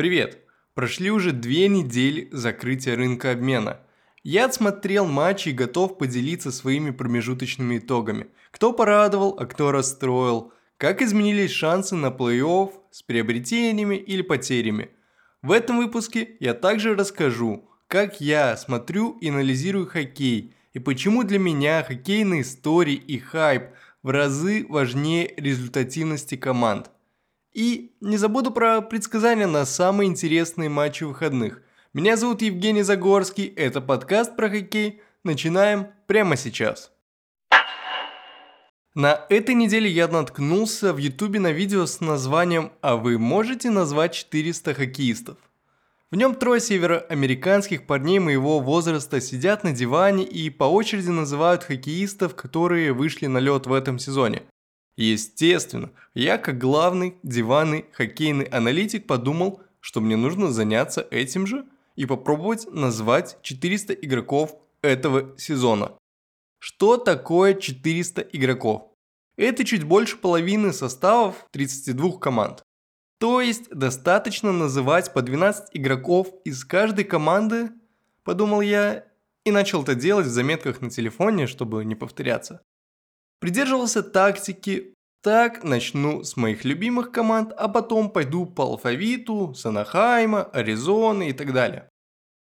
Привет! Прошли уже две недели закрытия рынка обмена. Я отсмотрел матчи и готов поделиться своими промежуточными итогами. Кто порадовал, а кто расстроил. Как изменились шансы на плей-офф с приобретениями или потерями. В этом выпуске я также расскажу, как я смотрю и анализирую хоккей, и почему для меня хоккейные истории и хайп в разы важнее результативности команд – и не забуду про предсказания на самые интересные матчи выходных. Меня зовут Евгений Загорский, это подкаст про хоккей. Начинаем прямо сейчас. На этой неделе я наткнулся в ютубе на видео с названием «А вы можете назвать 400 хоккеистов?». В нем трое североамериканских парней моего возраста сидят на диване и по очереди называют хоккеистов, которые вышли на лед в этом сезоне. Естественно, я как главный диванный хоккейный аналитик подумал, что мне нужно заняться этим же и попробовать назвать 400 игроков этого сезона. Что такое 400 игроков? Это чуть больше половины составов 32 команд. То есть достаточно называть по 12 игроков из каждой команды, подумал я, и начал это делать в заметках на телефоне, чтобы не повторяться. Придерживался тактики так, начну с моих любимых команд, а потом пойду по алфавиту, Санахайма, Аризоны и так далее.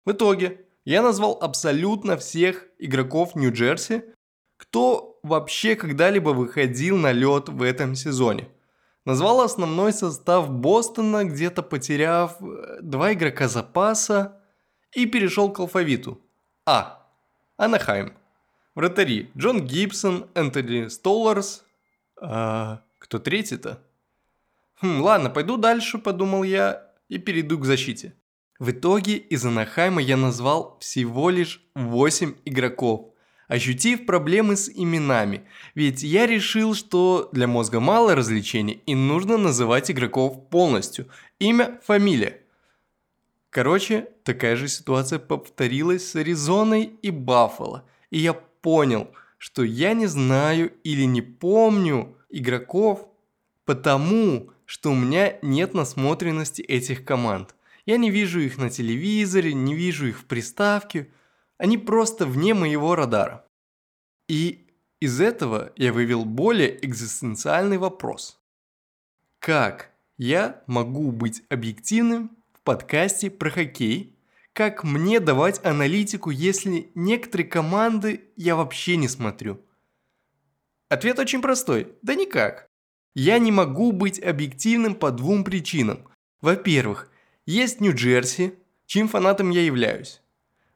В итоге, я назвал абсолютно всех игроков Нью-Джерси, кто вообще когда-либо выходил на лед в этом сезоне. Назвал основной состав Бостона, где-то потеряв э, два игрока запаса, и перешел к алфавиту. А. Анахайм. Вратари Джон Гибсон, Энтони Столларс. А кто третий-то? Хм, ладно, пойду дальше, подумал я, и перейду к защите. В итоге из Анахайма я назвал всего лишь 8 игроков, ощутив проблемы с именами, ведь я решил, что для мозга мало развлечений и нужно называть игроков полностью. Имя, фамилия. Короче, такая же ситуация повторилась с Аризоной и Баффало, и я понял, что я не знаю или не помню игроков, потому что у меня нет насмотренности этих команд. Я не вижу их на телевизоре, не вижу их в приставке, они просто вне моего радара. И из этого я вывел более экзистенциальный вопрос. Как я могу быть объективным в подкасте про хоккей, как мне давать аналитику, если некоторые команды я вообще не смотрю? Ответ очень простой. Да никак. Я не могу быть объективным по двум причинам. Во-первых, есть Нью-Джерси, чьим фанатом я являюсь.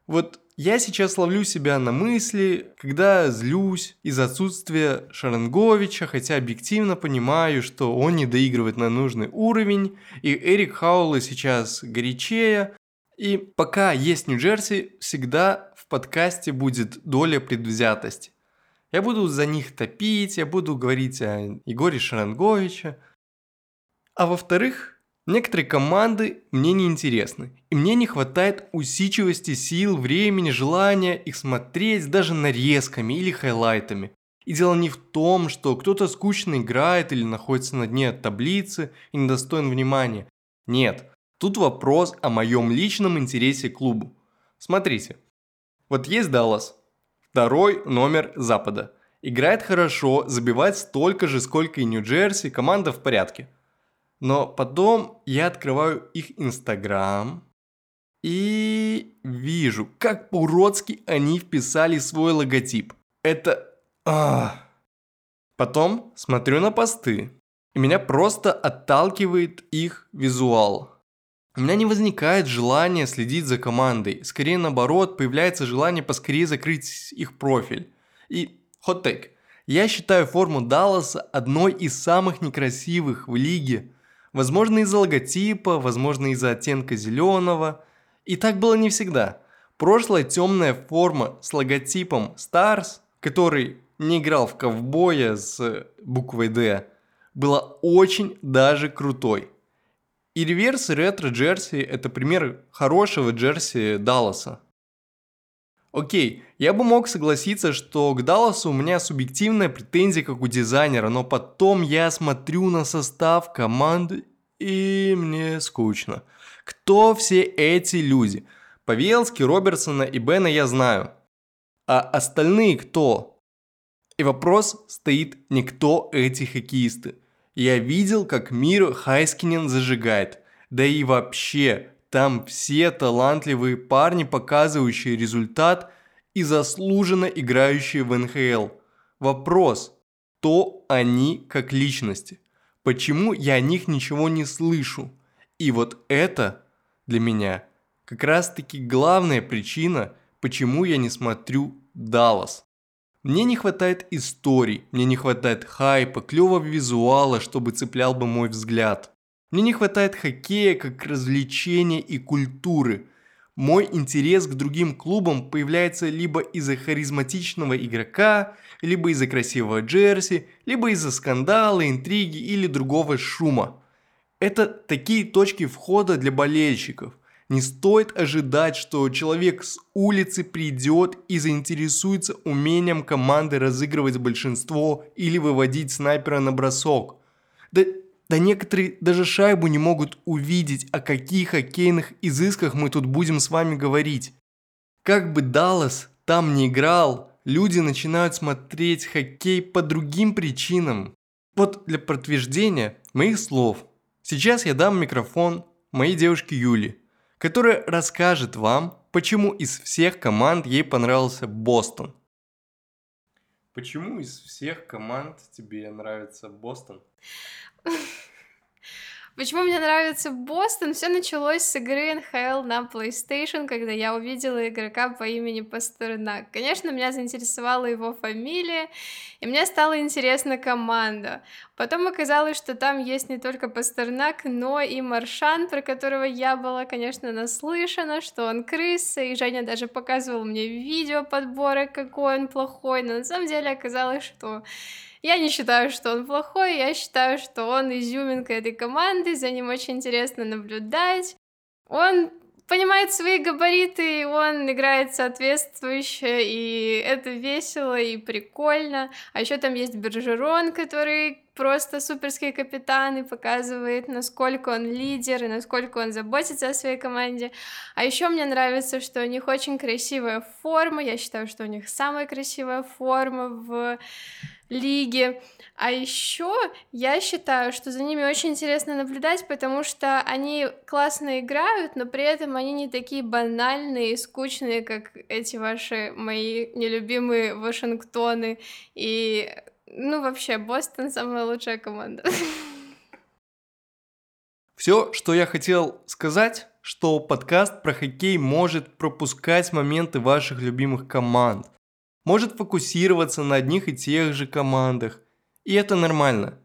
Вот я сейчас ловлю себя на мысли, когда злюсь из-за отсутствия Шаранговича, хотя объективно понимаю, что он не доигрывает на нужный уровень, и Эрик Хаула сейчас горячее, и пока есть Нью-Джерси, всегда в подкасте будет доля предвзятости. Я буду за них топить, я буду говорить о Егоре Шаранговиче. А во-вторых, некоторые команды мне не интересны. И мне не хватает усидчивости, сил, времени, желания их смотреть даже нарезками или хайлайтами. И дело не в том, что кто-то скучно играет или находится на дне таблицы и недостоин внимания. Нет, Тут вопрос о моем личном интересе к клубу. Смотрите, вот есть Даллас, второй номер Запада. Играет хорошо, забивает столько же, сколько и Нью-Джерси, команда в порядке. Но потом я открываю их Инстаграм и вижу, как по-уродски они вписали свой логотип. Это... Ах. Потом смотрю на посты, и меня просто отталкивает их визуал. У меня не возникает желания следить за командой. Скорее наоборот, появляется желание поскорее закрыть их профиль. И take. Я считаю форму Далласа одной из самых некрасивых в лиге. Возможно из-за логотипа, возможно из-за оттенка зеленого. И так было не всегда. Прошлая темная форма с логотипом Stars, который не играл в ковбоя с буквой D, была очень даже крутой. И реверс ретро джерси – это пример хорошего джерси Далласа. Окей, я бы мог согласиться, что к Далласу у меня субъективная претензия как у дизайнера, но потом я смотрю на состав команды и мне скучно. Кто все эти люди? Павелски, Робертсона и Бена я знаю. А остальные кто? И вопрос стоит не кто эти хоккеисты. Я видел, как Мир Хайскинен зажигает. Да и вообще, там все талантливые парни, показывающие результат и заслуженно играющие в НХЛ. Вопрос, кто они как личности? Почему я о них ничего не слышу? И вот это для меня как раз таки главная причина, почему я не смотрю Даллас. Мне не хватает историй, мне не хватает хайпа, клевого визуала, чтобы цеплял бы мой взгляд. Мне не хватает хоккея как развлечения и культуры. Мой интерес к другим клубам появляется либо из-за харизматичного игрока, либо из-за красивого джерси, либо из-за скандала, интриги или другого шума. Это такие точки входа для болельщиков. Не стоит ожидать, что человек с улицы придет и заинтересуется умением команды разыгрывать большинство или выводить снайпера на бросок. Да, да некоторые даже шайбу не могут увидеть, о каких хоккейных изысках мы тут будем с вами говорить. Как бы Даллас там не играл, люди начинают смотреть хоккей по другим причинам. Вот для подтверждения моих слов. Сейчас я дам микрофон моей девушке Юле которая расскажет вам, почему из всех команд ей понравился Бостон. Почему из всех команд тебе нравится Бостон? Почему мне нравится Бостон? Все началось с игры НХЛ на PlayStation, когда я увидела игрока по имени Пастернак. Конечно, меня заинтересовала его фамилия, и мне стала интересна команда. Потом оказалось, что там есть не только Пастернак, но и Маршан, про которого я была, конечно, наслышана, что он крыса, и Женя даже показывал мне видео подбора, какой он плохой, но на самом деле оказалось, что я не считаю, что он плохой, я считаю, что он изюминка этой команды, за ним очень интересно наблюдать. Он понимает свои габариты, он играет соответствующе, и это весело и прикольно. А еще там есть Бержерон, который просто суперский капитан и показывает, насколько он лидер и насколько он заботится о своей команде. А еще мне нравится, что у них очень красивая форма. Я считаю, что у них самая красивая форма в лиги. А еще я считаю, что за ними очень интересно наблюдать, потому что они классно играют, но при этом они не такие банальные и скучные, как эти ваши мои нелюбимые Вашингтоны. И, ну, вообще, Бостон самая лучшая команда. Все, что я хотел сказать, что подкаст про хоккей может пропускать моменты ваших любимых команд может фокусироваться на одних и тех же командах. И это нормально.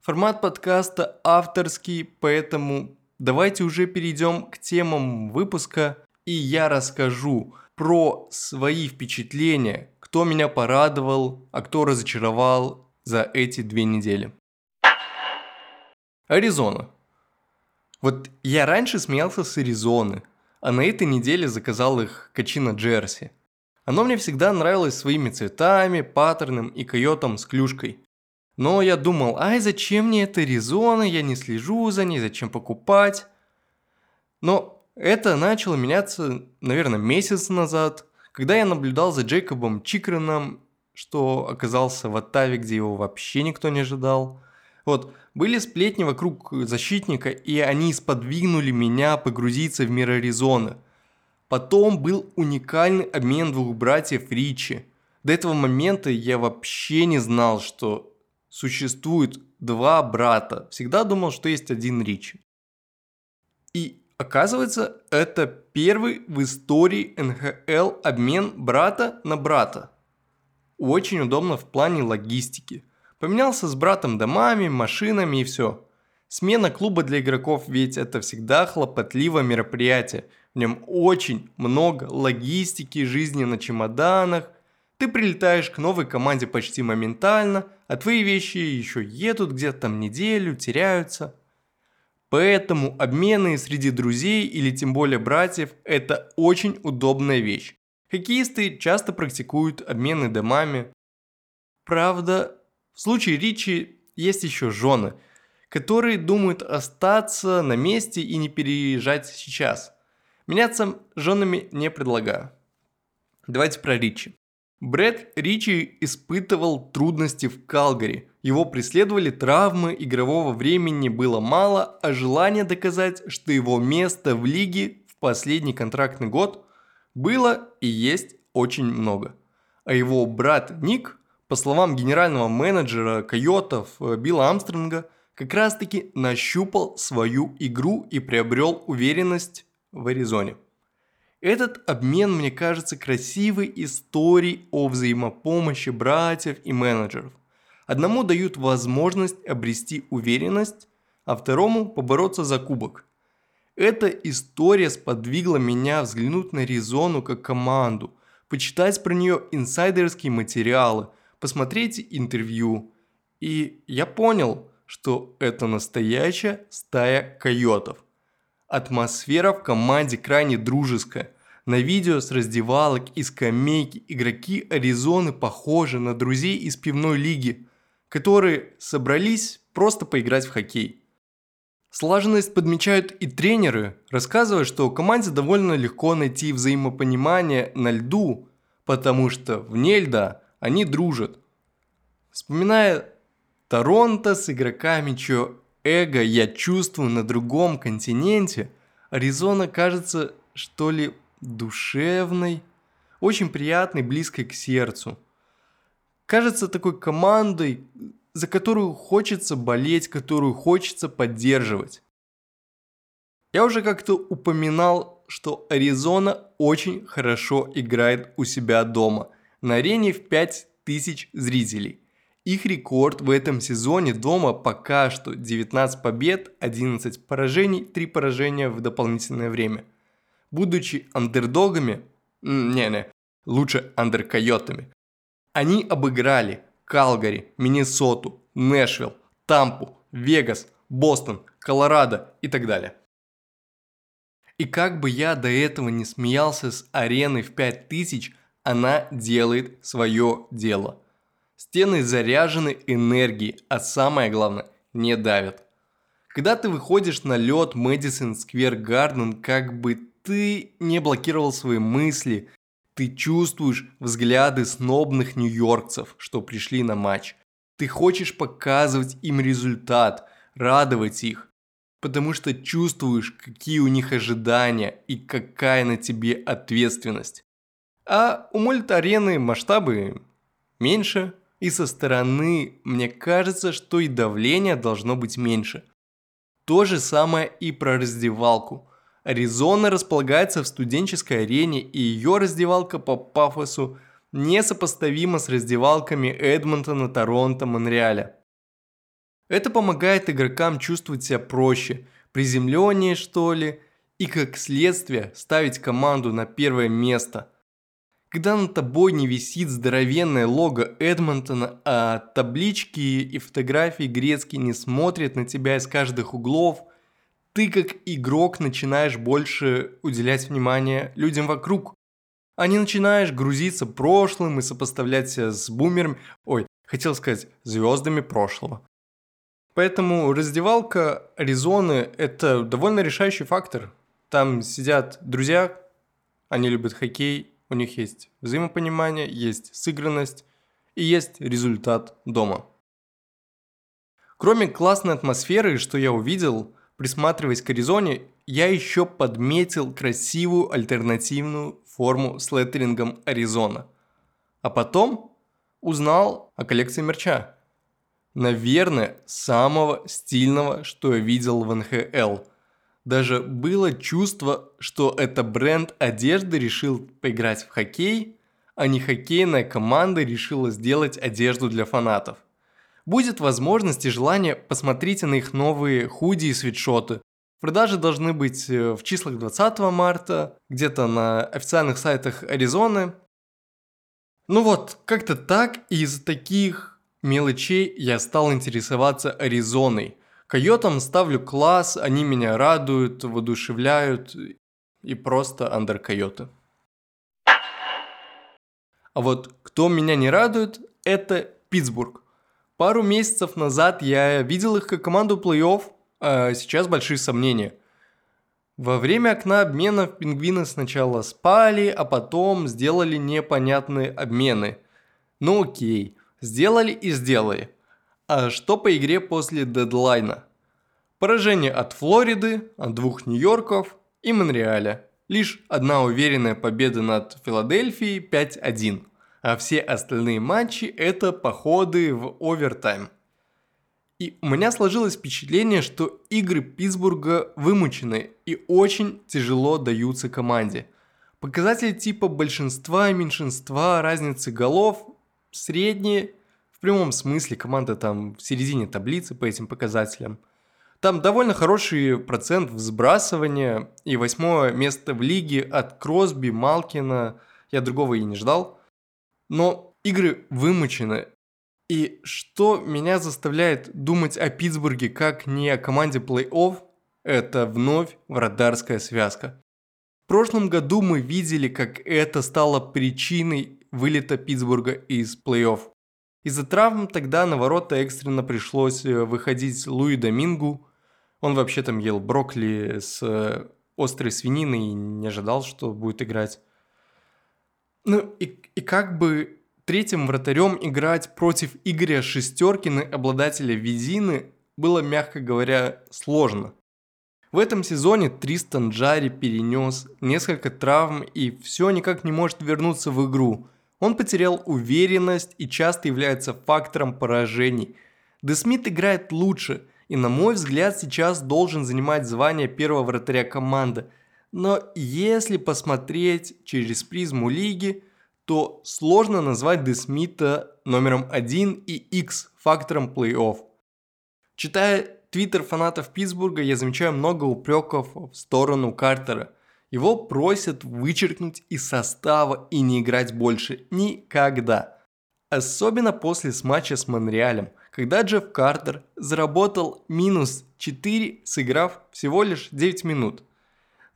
Формат подкаста авторский, поэтому давайте уже перейдем к темам выпуска, и я расскажу про свои впечатления, кто меня порадовал, а кто разочаровал за эти две недели. Аризона. Вот я раньше смеялся с Аризоны, а на этой неделе заказал их Качина Джерси – оно мне всегда нравилось своими цветами, паттерном и койотом с клюшкой. Но я думал, ай, зачем мне это резона, я не слежу за ней, зачем покупать? Но это начало меняться, наверное, месяц назад, когда я наблюдал за Джейкобом Чикреном, что оказался в Оттаве, где его вообще никто не ожидал. Вот, были сплетни вокруг защитника, и они сподвигнули меня погрузиться в мир Аризоны – Потом был уникальный обмен двух братьев Ричи. До этого момента я вообще не знал, что существует два брата. Всегда думал, что есть один Ричи. И оказывается, это первый в истории НХЛ обмен брата на брата. Очень удобно в плане логистики. Поменялся с братом домами, машинами и все. Смена клуба для игроков ведь это всегда хлопотливое мероприятие – в нем очень много логистики, жизни на чемоданах. Ты прилетаешь к новой команде почти моментально, а твои вещи еще едут где-то там неделю, теряются. Поэтому обмены среди друзей или тем более братьев – это очень удобная вещь. Хоккеисты часто практикуют обмены домами. Правда, в случае Ричи есть еще жены, которые думают остаться на месте и не переезжать сейчас. Меняться женами не предлагаю. Давайте про Ричи. Брэд Ричи испытывал трудности в Калгари. Его преследовали травмы, игрового времени было мало, а желание доказать, что его место в лиге в последний контрактный год было и есть очень много. А его брат Ник, по словам генерального менеджера Койотов э, Билла Амстронга, как раз таки нащупал свою игру и приобрел уверенность в Аризоне. Этот обмен мне кажется красивой историей о взаимопомощи братьев и менеджеров. Одному дают возможность обрести уверенность, а второму побороться за кубок. Эта история сподвигла меня взглянуть на Резону как команду, почитать про нее инсайдерские материалы, посмотреть интервью. И я понял, что это настоящая стая койотов. Атмосфера в команде крайне дружеская. На видео с раздевалок и скамейки игроки Аризоны похожи на друзей из пивной лиги, которые собрались просто поиграть в хоккей. Слаженность подмечают и тренеры, рассказывая, что команде довольно легко найти взаимопонимание на льду, потому что вне льда они дружат. Вспоминая Торонто с игроками, чье эго я чувствую на другом континенте, Аризона кажется, что ли, душевной, очень приятной, близкой к сердцу. Кажется такой командой, за которую хочется болеть, которую хочется поддерживать. Я уже как-то упоминал, что Аризона очень хорошо играет у себя дома на арене в 5000 зрителей. Их рекорд в этом сезоне дома пока что 19 побед, 11 поражений, 3 поражения в дополнительное время – будучи андердогами, не-не, лучше андеркойотами, они обыграли Калгари, Миннесоту, Нэшвилл, Тампу, Вегас, Бостон, Колорадо и так далее. И как бы я до этого не смеялся с арены в 5000, она делает свое дело. Стены заряжены энергией, а самое главное, не давят. Когда ты выходишь на лед Мэдисон Сквер Гарден, как бы ты не блокировал свои мысли, ты чувствуешь взгляды снобных нью-йоркцев, что пришли на матч. Ты хочешь показывать им результат, радовать их, потому что чувствуешь, какие у них ожидания и какая на тебе ответственность. А у мульт-арены масштабы меньше, и со стороны мне кажется, что и давление должно быть меньше. То же самое и про раздевалку – Аризона располагается в студенческой арене, и ее раздевалка по пафосу несопоставима с раздевалками Эдмонтона, Торонто, Монреаля. Это помогает игрокам чувствовать себя проще, приземленнее что ли, и как следствие ставить команду на первое место. Когда над тобой не висит здоровенное лого Эдмонтона, а таблички и фотографии грецкие не смотрят на тебя из каждых углов – ты как игрок начинаешь больше уделять внимание людям вокруг, а не начинаешь грузиться прошлым и сопоставлять себя с бумерами, ой, хотел сказать, звездами прошлого. Поэтому раздевалка Аризоны – это довольно решающий фактор. Там сидят друзья, они любят хоккей, у них есть взаимопонимание, есть сыгранность и есть результат дома. Кроме классной атмосферы, что я увидел – Присматриваясь к Аризоне, я еще подметил красивую альтернативную форму с леттерингом Аризона. А потом узнал о коллекции мерча. Наверное, самого стильного, что я видел в НХЛ. Даже было чувство, что это бренд одежды решил поиграть в хоккей, а не хоккейная команда решила сделать одежду для фанатов. Будет возможность и желание, посмотрите на их новые худи и свитшоты. Продажи должны быть э, в числах 20 марта, где-то на официальных сайтах Аризоны. Ну вот, как-то так, и из таких мелочей я стал интересоваться Аризоной. Койотам ставлю класс, они меня радуют, воодушевляют и просто андеркойоты. А вот кто меня не радует, это Питтсбург. Пару месяцев назад я видел их как команду плей-офф, а сейчас большие сомнения. Во время окна обменов пингвины сначала спали, а потом сделали непонятные обмены. Ну окей, сделали и сделали. А что по игре после дедлайна? Поражение от Флориды, от двух Нью-Йорков и Монреаля. Лишь одна уверенная победа над Филадельфией 5-1. А все остальные матчи это походы в овертайм. И у меня сложилось впечатление, что игры Питтсбурга вымучены и очень тяжело даются команде. Показатели типа большинства меньшинства, разницы голов средние, прямом смысле команда там в середине таблицы по этим показателям. Там довольно хороший процент взбрасывания и восьмое место в лиге от Кросби, Малкина, я другого и не ждал. Но игры вымучены, и что меня заставляет думать о Питтсбурге как не о команде плей-офф, это вновь вратарская связка. В прошлом году мы видели, как это стало причиной вылета Питтсбурга из плей-офф. Из-за травм тогда на ворота экстренно пришлось э, выходить Луи Домингу. Он вообще там ел брокколи с э, острой свининой и не ожидал, что будет играть. Ну и, и как бы Третьим вратарем играть против Игоря Шестеркина, обладателя Визины, было, мягко говоря, сложно. В этом сезоне Тристан Джари перенес несколько травм и все никак не может вернуться в игру. Он потерял уверенность и часто является фактором поражений. Десмит играет лучше и, на мой взгляд, сейчас должен занимать звание первого вратаря команды. Но если посмотреть через призму лиги – то сложно назвать Десмита номером один и X фактором плей-офф. Читая твиттер фанатов Питтсбурга, я замечаю много упреков в сторону Картера. Его просят вычеркнуть из состава и не играть больше никогда. Особенно после матча с Монреалем, когда Джефф Картер заработал минус 4, сыграв всего лишь 9 минут –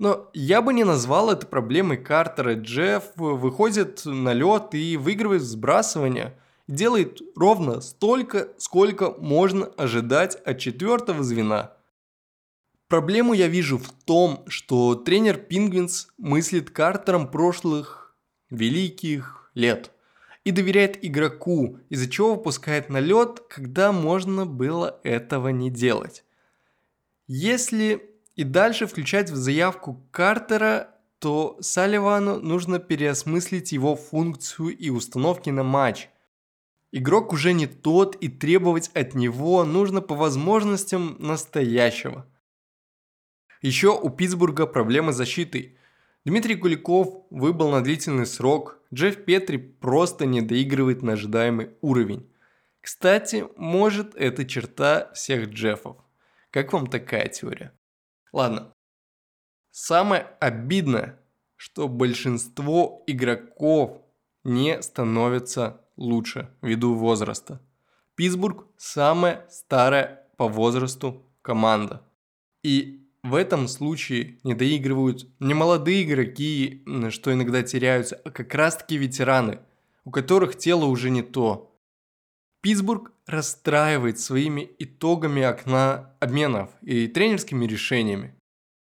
но я бы не назвал это проблемой Картера. Джефф выходит на лед и выигрывает сбрасывание. Делает ровно столько, сколько можно ожидать от четвертого звена. Проблему я вижу в том, что тренер Пингвинс мыслит Картером прошлых великих лет и доверяет игроку, из-за чего выпускает на лед, когда можно было этого не делать. Если и дальше включать в заявку Картера, то Салливану нужно переосмыслить его функцию и установки на матч. Игрок уже не тот, и требовать от него нужно по возможностям настоящего. Еще у Питтсбурга проблемы с защитой. Дмитрий Куликов выбыл на длительный срок, Джефф Петри просто не доигрывает на ожидаемый уровень. Кстати, может это черта всех Джеффов. Как вам такая теория? Ладно. Самое обидное, что большинство игроков не становятся лучше ввиду возраста. Питтсбург самая старая по возрасту команда. И в этом случае не доигрывают не молодые игроки, что иногда теряются, а как раз таки ветераны, у которых тело уже не то. Питтсбург расстраивает своими итогами окна обменов и тренерскими решениями.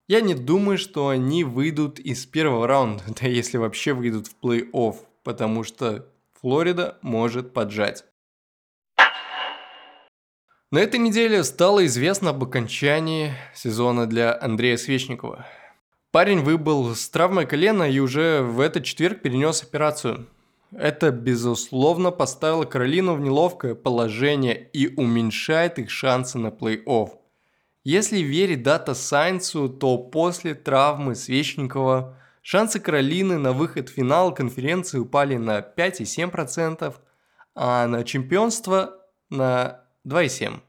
Я не думаю, что они выйдут из первого раунда, да если вообще выйдут в плей-офф, потому что Флорида может поджать. На этой неделе стало известно об окончании сезона для Андрея Свечникова. Парень выбыл с травмой колена и уже в этот четверг перенес операцию. Это, безусловно, поставило Каролину в неловкое положение и уменьшает их шансы на плей-офф. Если верить дата Сайнсу, то после травмы Свечникова шансы Каролины на выход в финал конференции упали на 5,7%, а на чемпионство на 2,7%.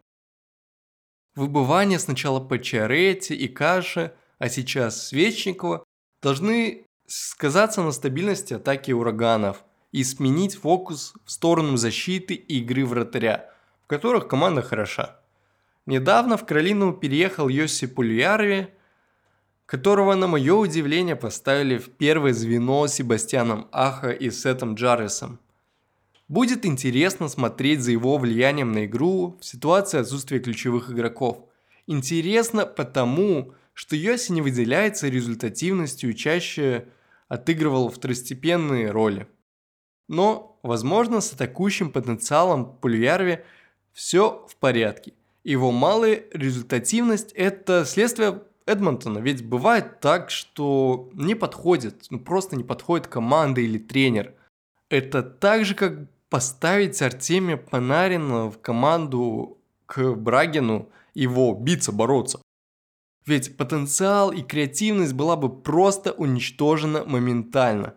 Выбывание сначала Пачаретти и Каши, а сейчас Свечникова должны сказаться на стабильности атаки ураганов и сменить фокус в сторону защиты и игры вратаря, в которых команда хороша. Недавно в Каролину переехал Йоси Пульярви, которого, на мое удивление, поставили в первое звено Себастьяном Аха и Сетом Джарвисом. Будет интересно смотреть за его влиянием на игру в ситуации отсутствия ключевых игроков. Интересно потому, что Йоси не выделяется результативностью и чаще отыгрывал второстепенные роли. Но, возможно, с атакующим потенциалом Пульярви все в порядке. Его малая результативность – это следствие Эдмонтона. Ведь бывает так, что не подходит, ну просто не подходит команда или тренер. Это так же, как поставить Артемия Панарина в команду к Брагину, его биться, бороться. Ведь потенциал и креативность была бы просто уничтожена моментально.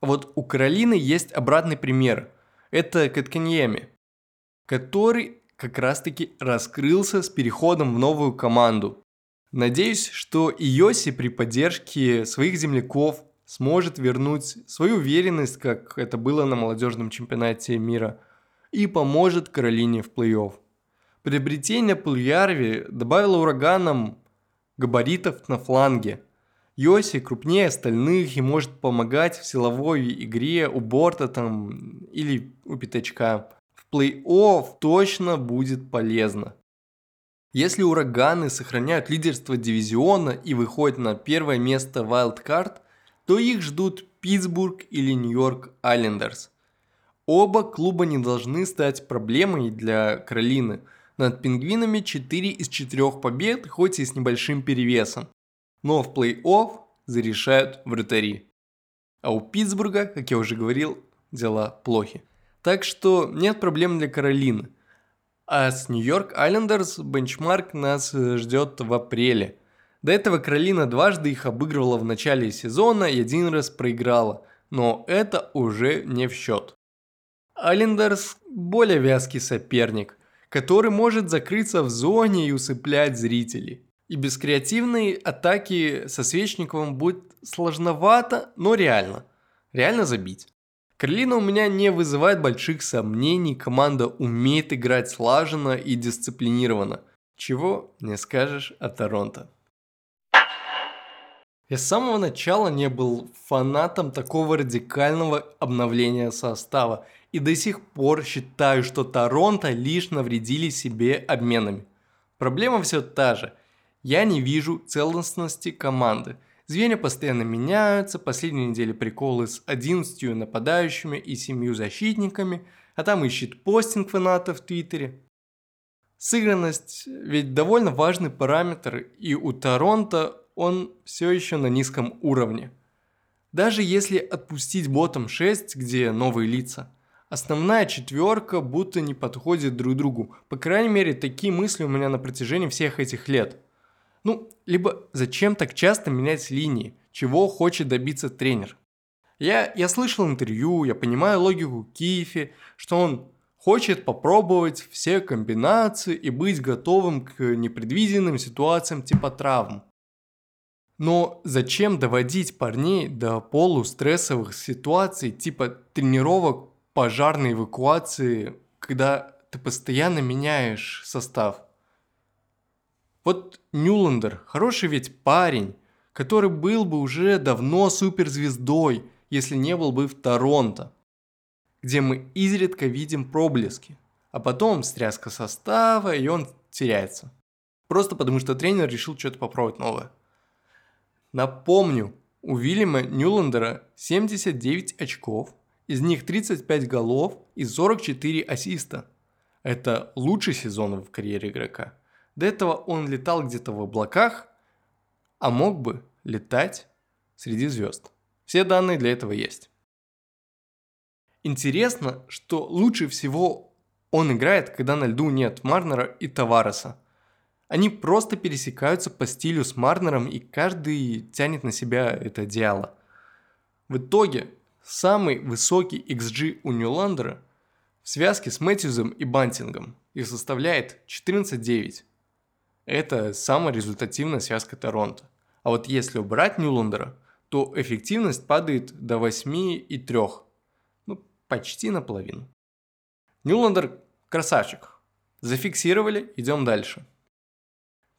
А вот у Каролины есть обратный пример. Это Катканьеми, который как раз таки раскрылся с переходом в новую команду. Надеюсь, что и Йоси при поддержке своих земляков сможет вернуть свою уверенность, как это было на молодежном чемпионате мира, и поможет Каролине в плей-офф. Приобретение Пульярви добавило ураганам габаритов на фланге. Йоси крупнее остальных и может помогать в силовой игре у борта там или у пятачка. В плей-офф точно будет полезно. Если ураганы сохраняют лидерство дивизиона и выходят на первое место Wildcard, то их ждут Питтсбург или Нью-Йорк Айлендерс. Оба клуба не должны стать проблемой для Каролины – над пингвинами 4 из 4 побед, хоть и с небольшим перевесом. Но в плей-офф зарешают вратари. А у Питтсбурга, как я уже говорил, дела плохи. Так что нет проблем для Каролины. А с Нью-Йорк Айлендерс бенчмарк нас ждет в апреле. До этого Каролина дважды их обыгрывала в начале сезона и один раз проиграла. Но это уже не в счет. Айлендерс более вязкий соперник – который может закрыться в зоне и усыплять зрителей. И без креативной атаки со Свечниковым будет сложновато, но реально. Реально забить. Каролина у меня не вызывает больших сомнений, команда умеет играть слаженно и дисциплинированно. Чего не скажешь о Торонто. Я с самого начала не был фанатом такого радикального обновления состава и до сих пор считаю, что Торонто лишь навредили себе обменами. Проблема все та же. Я не вижу целостности команды. Звенья постоянно меняются, последние недели приколы с 11 нападающими и 7 защитниками, а там ищет постинг фаната в Твиттере. Сыгранность ведь довольно важный параметр, и у Торонто он все еще на низком уровне. Даже если отпустить ботом 6, где новые лица – основная четверка будто не подходит друг другу. По крайней мере, такие мысли у меня на протяжении всех этих лет. Ну, либо зачем так часто менять линии? Чего хочет добиться тренер? Я, я слышал интервью, я понимаю логику Кифи, что он хочет попробовать все комбинации и быть готовым к непредвиденным ситуациям типа травм. Но зачем доводить парней до полустрессовых ситуаций типа тренировок пожарной эвакуации, когда ты постоянно меняешь состав. Вот Нюландер, хороший ведь парень, который был бы уже давно суперзвездой, если не был бы в Торонто, где мы изредка видим проблески, а потом стряска состава, и он теряется. Просто потому, что тренер решил что-то попробовать новое. Напомню, у Вильяма Нюландера 79 очков – из них 35 голов и 44 ассиста. Это лучший сезон в карьере игрока. До этого он летал где-то в облаках, а мог бы летать среди звезд. Все данные для этого есть. Интересно, что лучше всего он играет, когда на льду нет Марнера и Тавареса. Они просто пересекаются по стилю с Марнером, и каждый тянет на себя это одеяло. В итоге Самый высокий XG у Ньюландера в связке с Мэтьюзом и Бантингом и составляет 14.9. Это самая результативная связка Торонто. А вот если убрать Ньюландера, то эффективность падает до 8,3. Ну, почти наполовину. Ньюландер красавчик. Зафиксировали, идем дальше.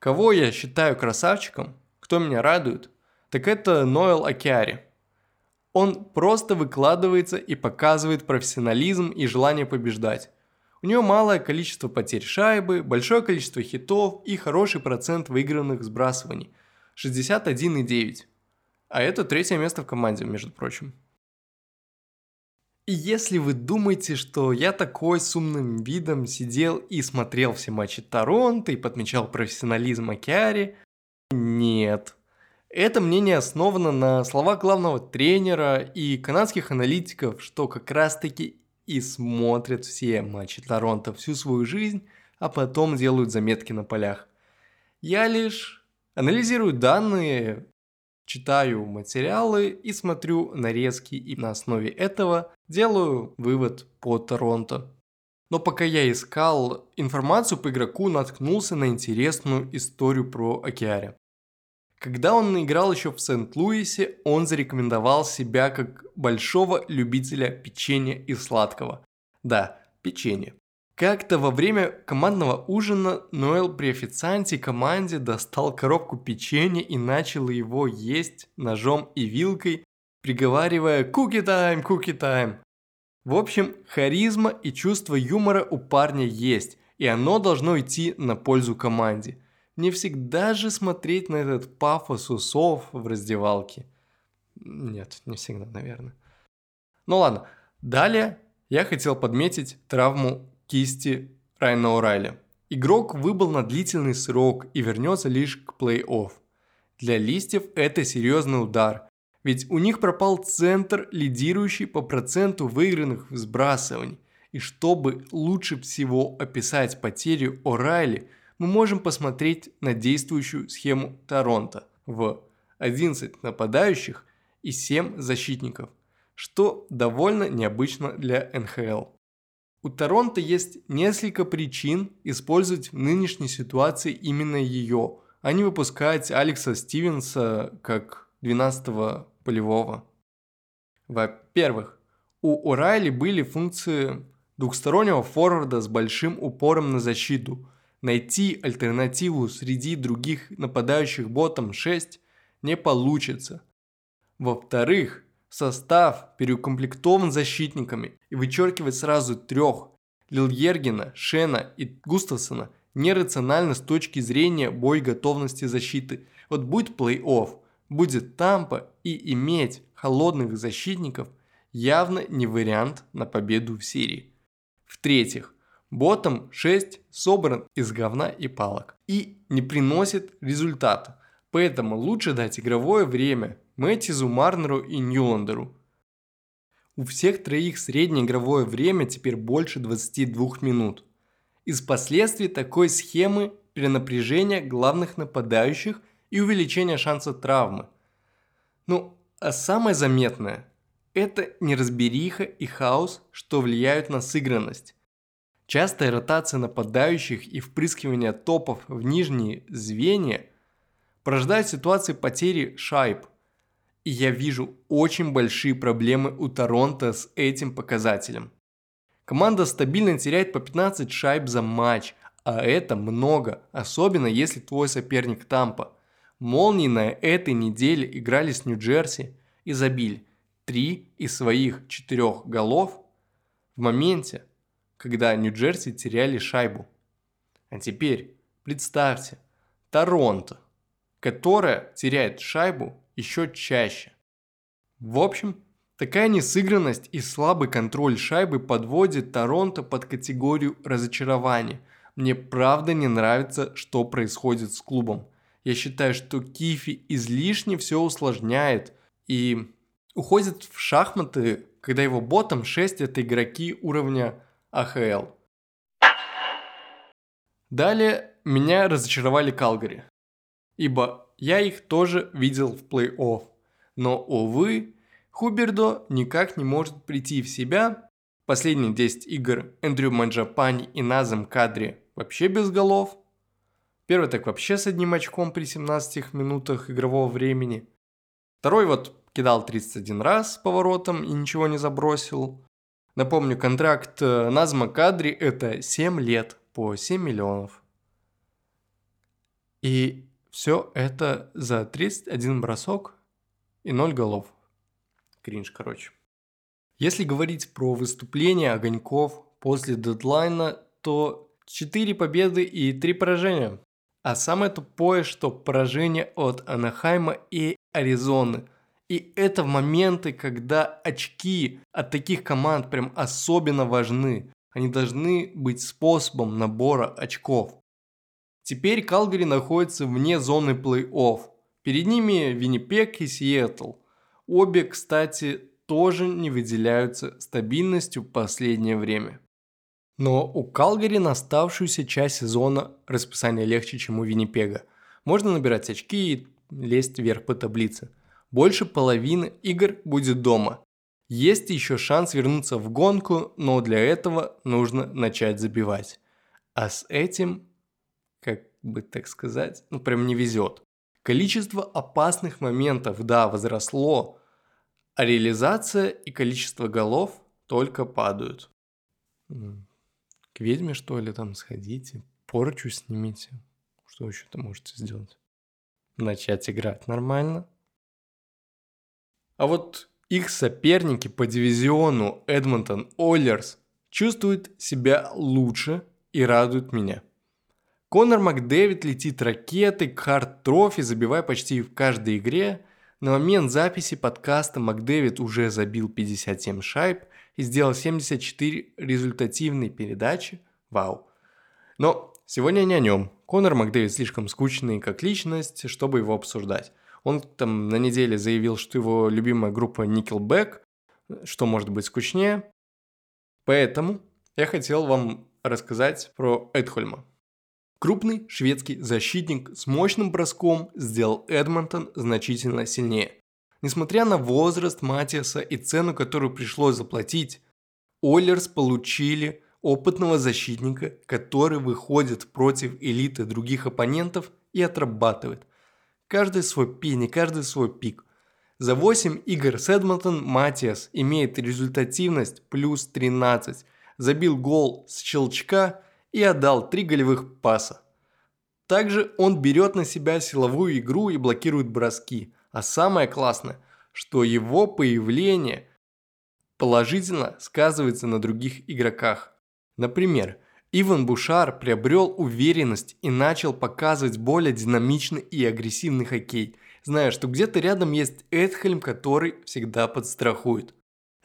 Кого я считаю красавчиком, кто меня радует, так это Ноэл Акиари – Он просто выкладывается и показывает профессионализм и желание побеждать. У него малое количество потерь шайбы, большое количество хитов и хороший процент выигранных сбрасываний – 61,9. А это третье место в команде, между прочим. И если вы думаете, что я такой с умным видом сидел и смотрел все матчи Торонто и подмечал профессионализм Акиари, нет. Это мнение основано на словах главного тренера и канадских аналитиков, что как раз таки и смотрят все матчи Торонто всю свою жизнь, а потом делают заметки на полях. Я лишь анализирую данные, читаю материалы и смотрю нарезки, и на основе этого делаю вывод по Торонто. Но пока я искал информацию по игроку, наткнулся на интересную историю про Акиаре. Когда он играл еще в Сент-Луисе, он зарекомендовал себя как большого любителя печенья и сладкого. Да, печенье. Как-то во время командного ужина Ноэл при официанте команде достал коробку печенья и начал его есть ножом и вилкой, приговаривая «Куки тайм, куки тайм». В общем, харизма и чувство юмора у парня есть, и оно должно идти на пользу команде. Не всегда же смотреть на этот пафос усов в раздевалке. Нет, не всегда, наверное. Ну ладно, далее я хотел подметить травму кисти Райана Урайли. Игрок выбыл на длительный срок и вернется лишь к плей-офф. Для листьев это серьезный удар, ведь у них пропал центр, лидирующий по проценту выигранных сбрасываний. И чтобы лучше всего описать потерю О'Райли, мы можем посмотреть на действующую схему Торонто в 11 нападающих и 7 защитников, что довольно необычно для НХЛ. У Торонто есть несколько причин использовать в нынешней ситуации именно ее, а не выпускать Алекса Стивенса как 12-го полевого. Во-первых, у Орайли были функции двухстороннего форварда с большим упором на защиту. Найти альтернативу среди других нападающих ботом 6 не получится. Во-вторых, Состав переукомплектован защитниками и вычеркивать сразу трех – Лильергена, Шена и Густавсона – нерационально с точки зрения боеготовности защиты. Вот будет плей-офф, будет Тампа и иметь холодных защитников явно не вариант на победу в серии. В-третьих, ботом 6 собран из говна и палок и не приносит результата, поэтому лучше дать игровое время Мэтизу, Марнеру и Ньюландеру. У всех троих среднее игровое время теперь больше 22 минут. Из последствий такой схемы перенапряжение главных нападающих и увеличение шанса травмы. Ну, а самое заметное – это неразбериха и хаос, что влияют на сыгранность. Частая ротация нападающих и впрыскивание топов в нижние звенья порождают ситуации потери шайб – и я вижу очень большие проблемы у Торонто с этим показателем. Команда стабильно теряет по 15 шайб за матч, а это много, особенно если твой соперник Тампа. Молнии на этой неделе играли с Нью-Джерси и забили 3 из своих 4 голов в моменте, когда Нью-Джерси теряли шайбу. А теперь представьте, Торонто, которая теряет шайбу еще чаще. В общем, такая несыгранность и слабый контроль шайбы подводит Торонто под категорию разочарования. Мне правда не нравится, что происходит с клубом. Я считаю, что Кифи излишне все усложняет и уходит в шахматы, когда его ботом 6 это игроки уровня АХЛ. Далее меня разочаровали Калгари, ибо я их тоже видел в плей-офф. Но, увы, Хубердо никак не может прийти в себя. Последние 10 игр Эндрю Манджапани и Назем Кадри вообще без голов. Первый так вообще с одним очком при 17 минутах игрового времени. Второй вот кидал 31 раз с поворотом и ничего не забросил. Напомню, контракт э, Назма Кадри это 7 лет по 7 миллионов. И все это за 31 бросок и 0 голов. кринж, короче. Если говорить про выступление Огоньков после дедлайна, то 4 победы и 3 поражения. А самое тупое, что поражение от Анахайма и Аризоны. И это в моменты, когда очки от таких команд прям особенно важны. Они должны быть способом набора очков. Теперь Калгари находится вне зоны плей-офф. Перед ними Виннипек и Сиэтл. Обе, кстати, тоже не выделяются стабильностью в последнее время. Но у Калгари на оставшуюся часть сезона расписание легче, чем у Виннипега. Можно набирать очки и лезть вверх по таблице. Больше половины игр будет дома. Есть еще шанс вернуться в гонку, но для этого нужно начать забивать. А с этим, бы так сказать, ну прям не везет. Количество опасных моментов, да, возросло, а реализация и количество голов только падают. К ведьме, что ли, там сходите, порчу снимите. Что еще то можете сделать? Начать играть нормально. А вот их соперники по дивизиону Edmonton Oilers чувствуют себя лучше и радуют меня. Конор Макдэвид летит ракетой к Hart Trophy, забивая почти в каждой игре. На момент записи подкаста Макдэвид уже забил 57 шайб и сделал 74 результативные передачи. Вау. Но сегодня не о нем. Конор Макдэвид слишком скучный как личность, чтобы его обсуждать. Он там на неделе заявил, что его любимая группа Nickelback, что может быть скучнее. Поэтому я хотел вам рассказать про Эдхольма. Крупный шведский защитник с мощным броском сделал Эдмонтон значительно сильнее. Несмотря на возраст Матиаса и цену, которую пришлось заплатить, Оллерс получили опытного защитника, который выходит против элиты других оппонентов и отрабатывает. Каждый свой пенни, каждый свой пик. За 8 игр с Эдмонтон Матиас имеет результативность плюс 13, забил гол с щелчка и отдал три голевых паса. Также он берет на себя силовую игру и блокирует броски. А самое классное, что его появление положительно сказывается на других игроках. Например, Иван Бушар приобрел уверенность и начал показывать более динамичный и агрессивный хоккей, зная, что где-то рядом есть Эдхельм, который всегда подстрахует.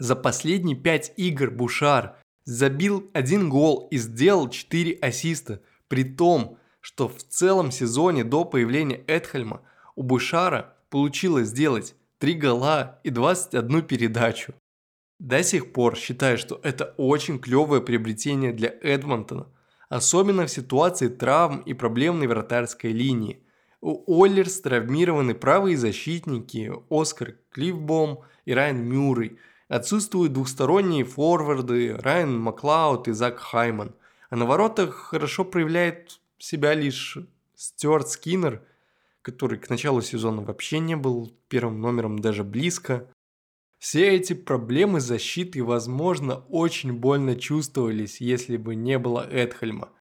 За последние пять игр Бушар забил один гол и сделал 4 ассиста, при том, что в целом сезоне до появления Эдхельма у Бушара получилось сделать 3 гола и 21 передачу. До сих пор считаю, что это очень клевое приобретение для Эдмонтона, особенно в ситуации травм и проблемной вратарской линии. У Оллерс травмированы правые защитники Оскар Клифбом и Райан Мюррей – Отсутствуют двухсторонние форварды Райан Маклауд и Зак Хайман. А на воротах хорошо проявляет себя лишь Стюарт Скиннер, который к началу сезона вообще не был первым номером даже близко. Все эти проблемы защиты, возможно, очень больно чувствовались, если бы не было Эдхельма –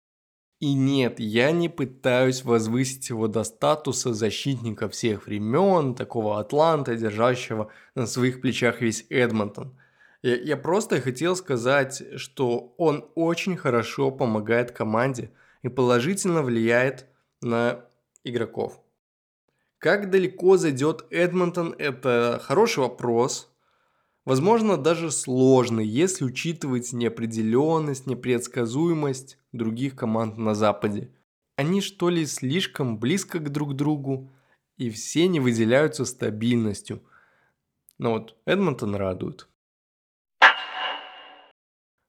и нет, я не пытаюсь возвысить его до статуса защитника всех времен, такого атланта, держащего на своих плечах весь Эдмонтон. Я, я просто хотел сказать, что он очень хорошо помогает команде и положительно влияет на игроков. Как далеко зайдет Эдмонтон, это хороший вопрос, Возможно, даже сложный, если учитывать неопределенность, непредсказуемость других команд на Западе. Они что ли слишком близко к друг другу, и все не выделяются стабильностью. Но вот Эдмонтон радует.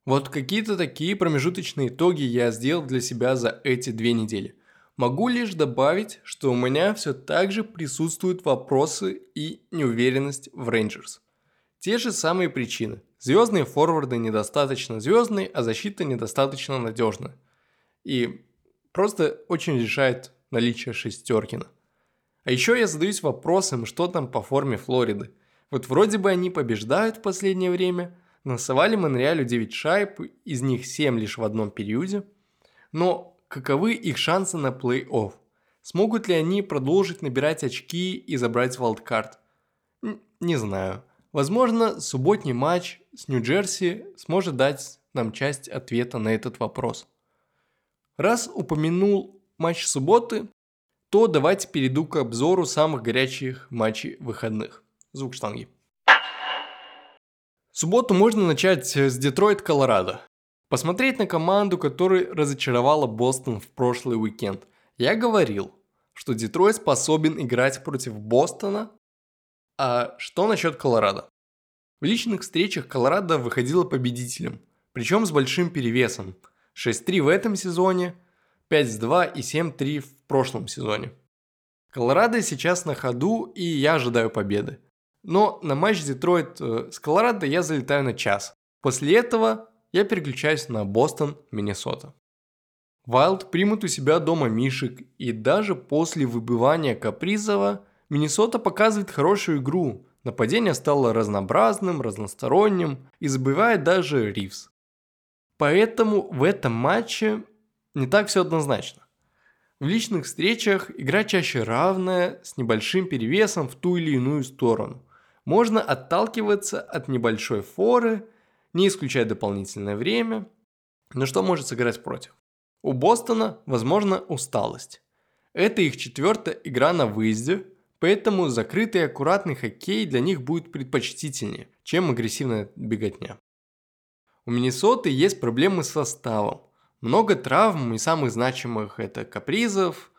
Вот какие-то такие промежуточные итоги я сделал для себя за эти две недели. Могу лишь добавить, что у меня все так же присутствуют вопросы и неуверенность в Рейнджерс. Те же самые причины. Звездные форварды недостаточно звездные, а защита недостаточно надежная. И просто очень решает наличие шестеркина. А еще я задаюсь вопросом, что там по форме Флориды. Вот вроде бы они побеждают в последнее время, насовали Монреалю 9 шайб, из них 7 лишь в одном периоде. Но каковы их шансы на плей-офф? Смогут ли они продолжить набирать очки и забрать валдкарт? Не знаю. Возможно, субботний матч с Нью-Джерси сможет дать нам часть ответа на этот вопрос. Раз упомянул матч субботы, то давайте перейду к обзору самых горячих матчей выходных. Звук штанги. Субботу можно начать с Детройт, Колорадо. Посмотреть на команду, которая разочаровала Бостон в прошлый уикенд. Я говорил, что Детройт способен играть против Бостона. А что насчет Колорадо? В личных встречах Колорадо выходила победителем, причем с большим перевесом. 6-3 в этом сезоне, 5-2 и 7-3 в прошлом сезоне. Колорадо сейчас на ходу, и я ожидаю победы. Но на матч Детройт э, с Колорадо я залетаю на час. После этого я переключаюсь на Бостон, Миннесота. Вайлд примут у себя дома Мишек, и даже после выбывания Капризова Миннесота показывает хорошую игру. Нападение стало разнообразным, разносторонним и забивает даже Ривз. Поэтому в этом матче не так все однозначно. В личных встречах игра чаще равная, с небольшим перевесом в ту или иную сторону. Можно отталкиваться от небольшой форы, не исключая дополнительное время. Но что может сыграть против? У Бостона, возможно, усталость. Это их четвертая игра на выезде, поэтому закрытый аккуратный хоккей для них будет предпочтительнее, чем агрессивная беготня. У Миннесоты есть проблемы с составом. Много травм, и самых значимых это Капризов,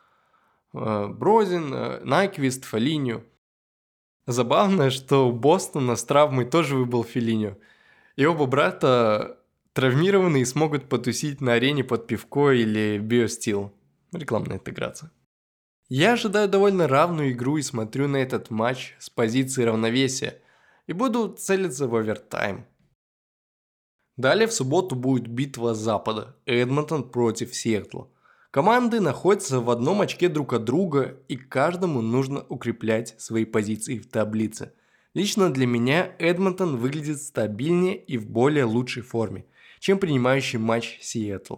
э, Брозин, э, Найквист, Фолинью. Забавно, что у Бостона с травмой тоже выбыл Филинью. И оба брата травмированы и смогут потусить на арене под пивко или биостил. Рекламная интеграция. Я ожидаю довольно равную игру и смотрю на этот матч с позиции равновесия и буду целиться в овертайм. Далее в субботу будет битва Запада – Эдмонтон против Сиэтла – Команды находятся в одном очке друг от друга, и каждому нужно укреплять свои позиции в таблице. Лично для меня Эдмонтон выглядит стабильнее и в более лучшей форме, чем принимающий матч Сиэтл.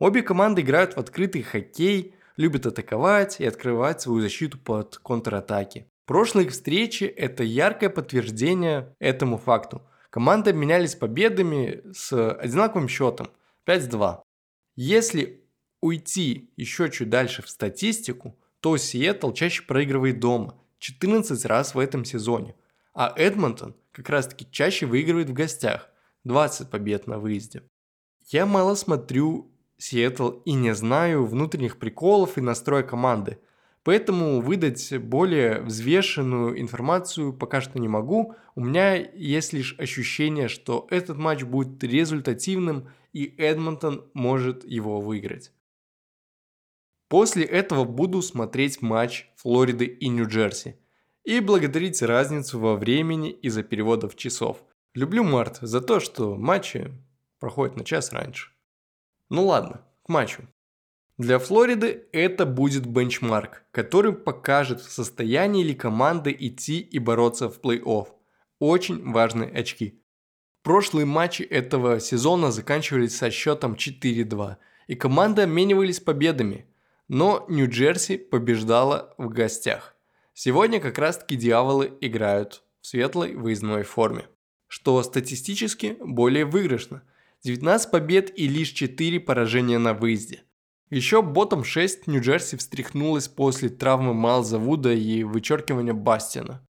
Обе команды играют в открытый хоккей, любят атаковать и открывать свою защиту под контратаки. Прошлые встречи – это яркое подтверждение этому факту. Команды обменялись победами с одинаковым счетом 5-2. Если уйти еще чуть дальше в статистику, то Сиэтл чаще проигрывает дома 14 раз в этом сезоне, а Эдмонтон как раз таки чаще выигрывает в гостях 20 побед на выезде. Я мало смотрю Сиэтл и не знаю внутренних приколов и настроя команды, поэтому выдать более взвешенную информацию пока что не могу. У меня есть лишь ощущение, что этот матч будет результативным и Эдмонтон может его выиграть. После этого буду смотреть матч Флориды и Нью-Джерси и благодарить разницу во времени из-за переводов часов. Люблю март за то, что матчи проходят на час раньше. Ну ладно, к матчу. Для Флориды это будет бенчмарк, который покажет, в состоянии ли команда идти и бороться в плей-офф. Очень важные очки. Прошлые матчи этого сезона заканчивались со счетом 4-2, и команды обменивались победами – но Нью-Джерси побеждала в гостях. Сегодня как раз-таки дьяволы играют в светлой выездной форме, что статистически более выигрышно. 19 побед и лишь 4 поражения на выезде. Еще ботом 6 Нью-Джерси встряхнулась после травмы Майлза Вуда и вычеркивания Бастина.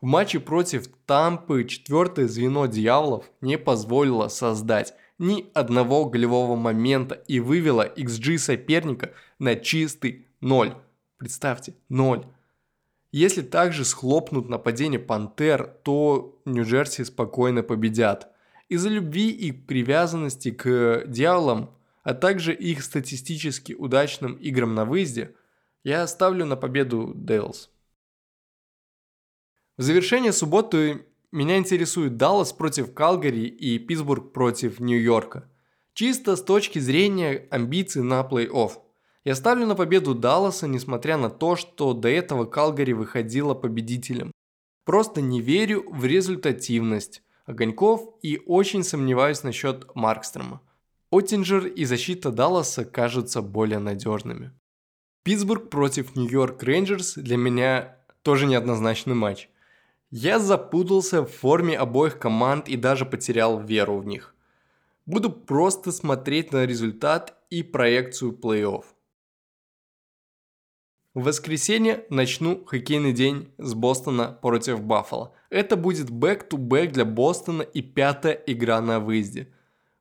В матче против Тампы четвертое звено дьяволов не позволило создать ни одного голевого момента и вывела XG соперника на чистый ноль. Представьте, ноль. Если также схлопнут нападение Пантер, то Нью-Джерси спокойно победят. Из-за любви и привязанности к дьяволам, а также их статистически удачным играм на выезде, я ставлю на победу Дейлс. В завершение субботы меня интересует Даллас против Калгари и Питтсбург против Нью-Йорка. Чисто с точки зрения амбиций на плей-офф. Я ставлю на победу Далласа, несмотря на то, что до этого Калгари выходила победителем. Просто не верю в результативность Огоньков и очень сомневаюсь насчет Маркстрома. Оттинджер и защита Далласа кажутся более надежными. Питтсбург против Нью-Йорк Рейнджерс для меня тоже неоднозначный матч – Я запутался в форме обоих команд и даже потерял веру в них. Буду просто смотреть на результат и проекцию плей-офф. В воскресенье начну хоккейный день с Бостона против Баффала. Это будет back-to-back для Бостона и пятая игра на выезде.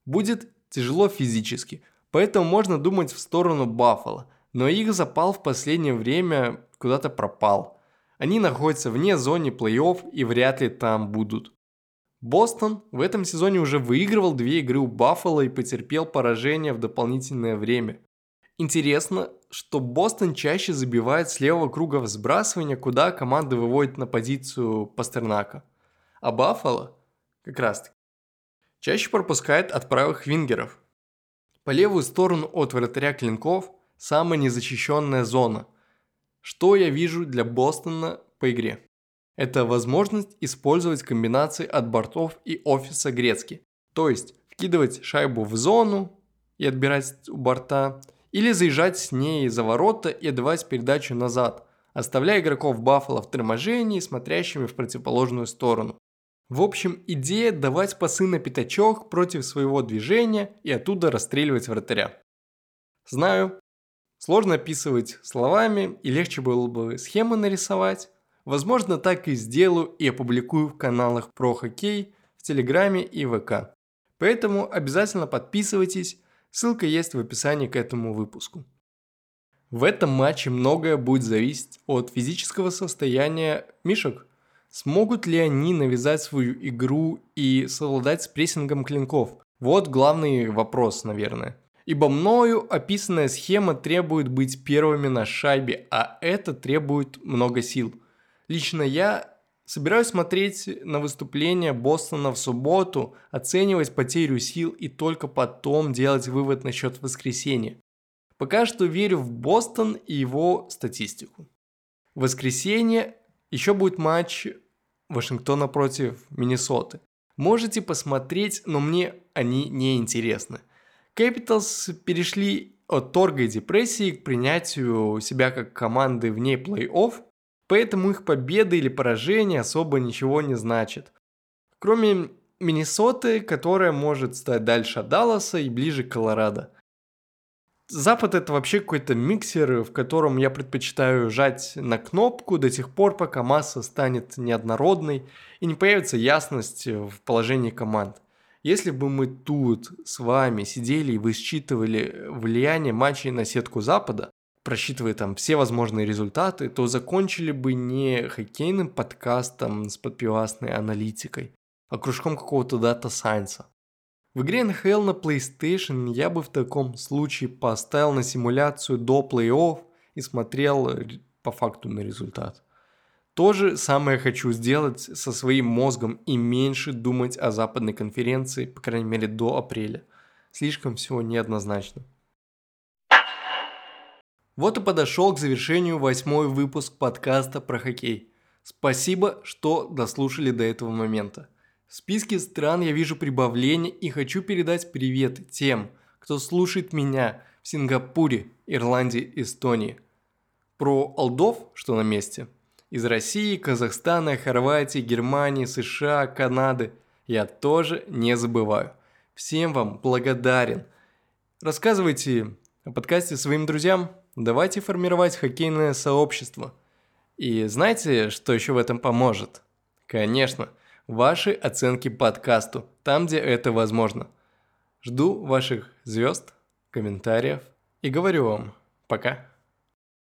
Будет тяжело физически, поэтому можно думать в сторону Баффала, но их запал в последнее время куда-то пропал. Они находятся вне зоны плей-офф и вряд ли там будут. Бостон в этом сезоне уже выигрывал две игры у Баффала и потерпел поражение в дополнительное время. Интересно, что Бостон чаще забивает с левого круга взбрасывания, куда команда выводит на позицию Пастернака. А Баффало, как раз таки, чаще пропускает от правых вингеров. По левую сторону от вратаря клинков самая незащищенная зона. Что я вижу для Бостона по игре? Это возможность использовать комбинации от бортов и офиса Грецки. То есть вкидывать шайбу в зону и отбирать у борта – или заезжать с ней за ворота и отдавать передачу назад, оставляя игроков Баффала в торможении, смотрящими в противоположную сторону. В общем, идея давать пасы на пятачок против своего движения и оттуда расстреливать вратаря. Знаю, сложно описывать словами и легче было бы схемы нарисовать. Возможно, так и сделаю и опубликую в каналах про хоккей в Телеграме и ВК. Поэтому обязательно подписывайтесь, Ссылка есть в описании к этому выпуску. В этом матче многое будет зависеть от физического состояния мишек. Смогут ли они навязать свою игру и совладать с прессингом клинков? Вот главный вопрос, наверное. Ибо мною описанная схема требует быть первыми на шайбе, а это требует много сил. Лично я Собираюсь смотреть на выступление Бостона в субботу, оценивать потерю сил и только потом делать вывод насчет воскресенья. Пока что верю в Бостон и его статистику. В воскресенье еще будет матч Вашингтона против Миннесоты. Можете посмотреть, но мне они не интересны. Capitals перешли от торга и депрессии к принятию себя как команды вне плей-офф Поэтому их победы или поражения особо ничего не значат. Кроме Миннесоты, которая может стать дальше от Далласа и ближе к Колорадо. Запад это вообще какой-то миксер, в котором я предпочитаю жать на кнопку до тех пор, пока масса станет неоднородной и не появится ясность в положении команд. Если бы мы тут с вами сидели и высчитывали влияние матчей на сетку Запада, просчитывая там все возможные результаты, то закончили бы не хоккейным подкастом с подпивасной аналитикой, а кружком какого-то data science а. В игре NHL на PlayStation я бы в таком случае поставил на симуляцию до плей-офф и смотрел по факту на результат. То же самое хочу сделать со своим мозгом и меньше думать о западной конференции, по крайней мере до апреля. Слишком всего неоднозначно. Вот и подошел к завершению восьмой выпуск подкаста про хоккей. Спасибо, что дослушали до этого момента. В списке стран я вижу прибавление и хочу передать привет тем, кто слушает меня в Сингапуре, Ирландии, Эстонии. Про Алдов, что на месте, из России, Казахстана, Хорватии, Германии, США, Канады я тоже не забываю. Всем вам благодарен. Рассказывайте о подкасте своим друзьям – Давайте формировать хоккейное сообщество. И знаете, что еще в этом поможет? Конечно, ваши оценки подкасту, там, где это возможно. Жду ваших звезд, комментариев и говорю вам пока.